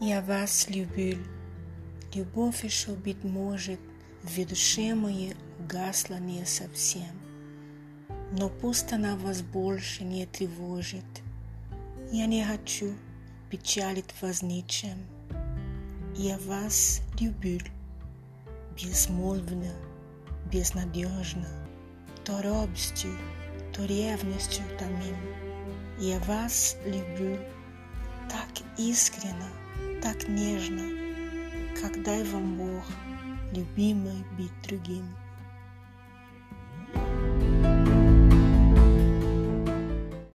Я вас люблю. Любовь еще, быть может, в душе моей угасла не совсем. Но пусть она вас больше не тревожит. Я не хочу печалить вас ничем. Я вас люблю. Безмолвно, безнадежно, то робостью, то ревностью томим. Я вас люблю так искренно, так нежно, как дай вам Бог, любимый, быть другим.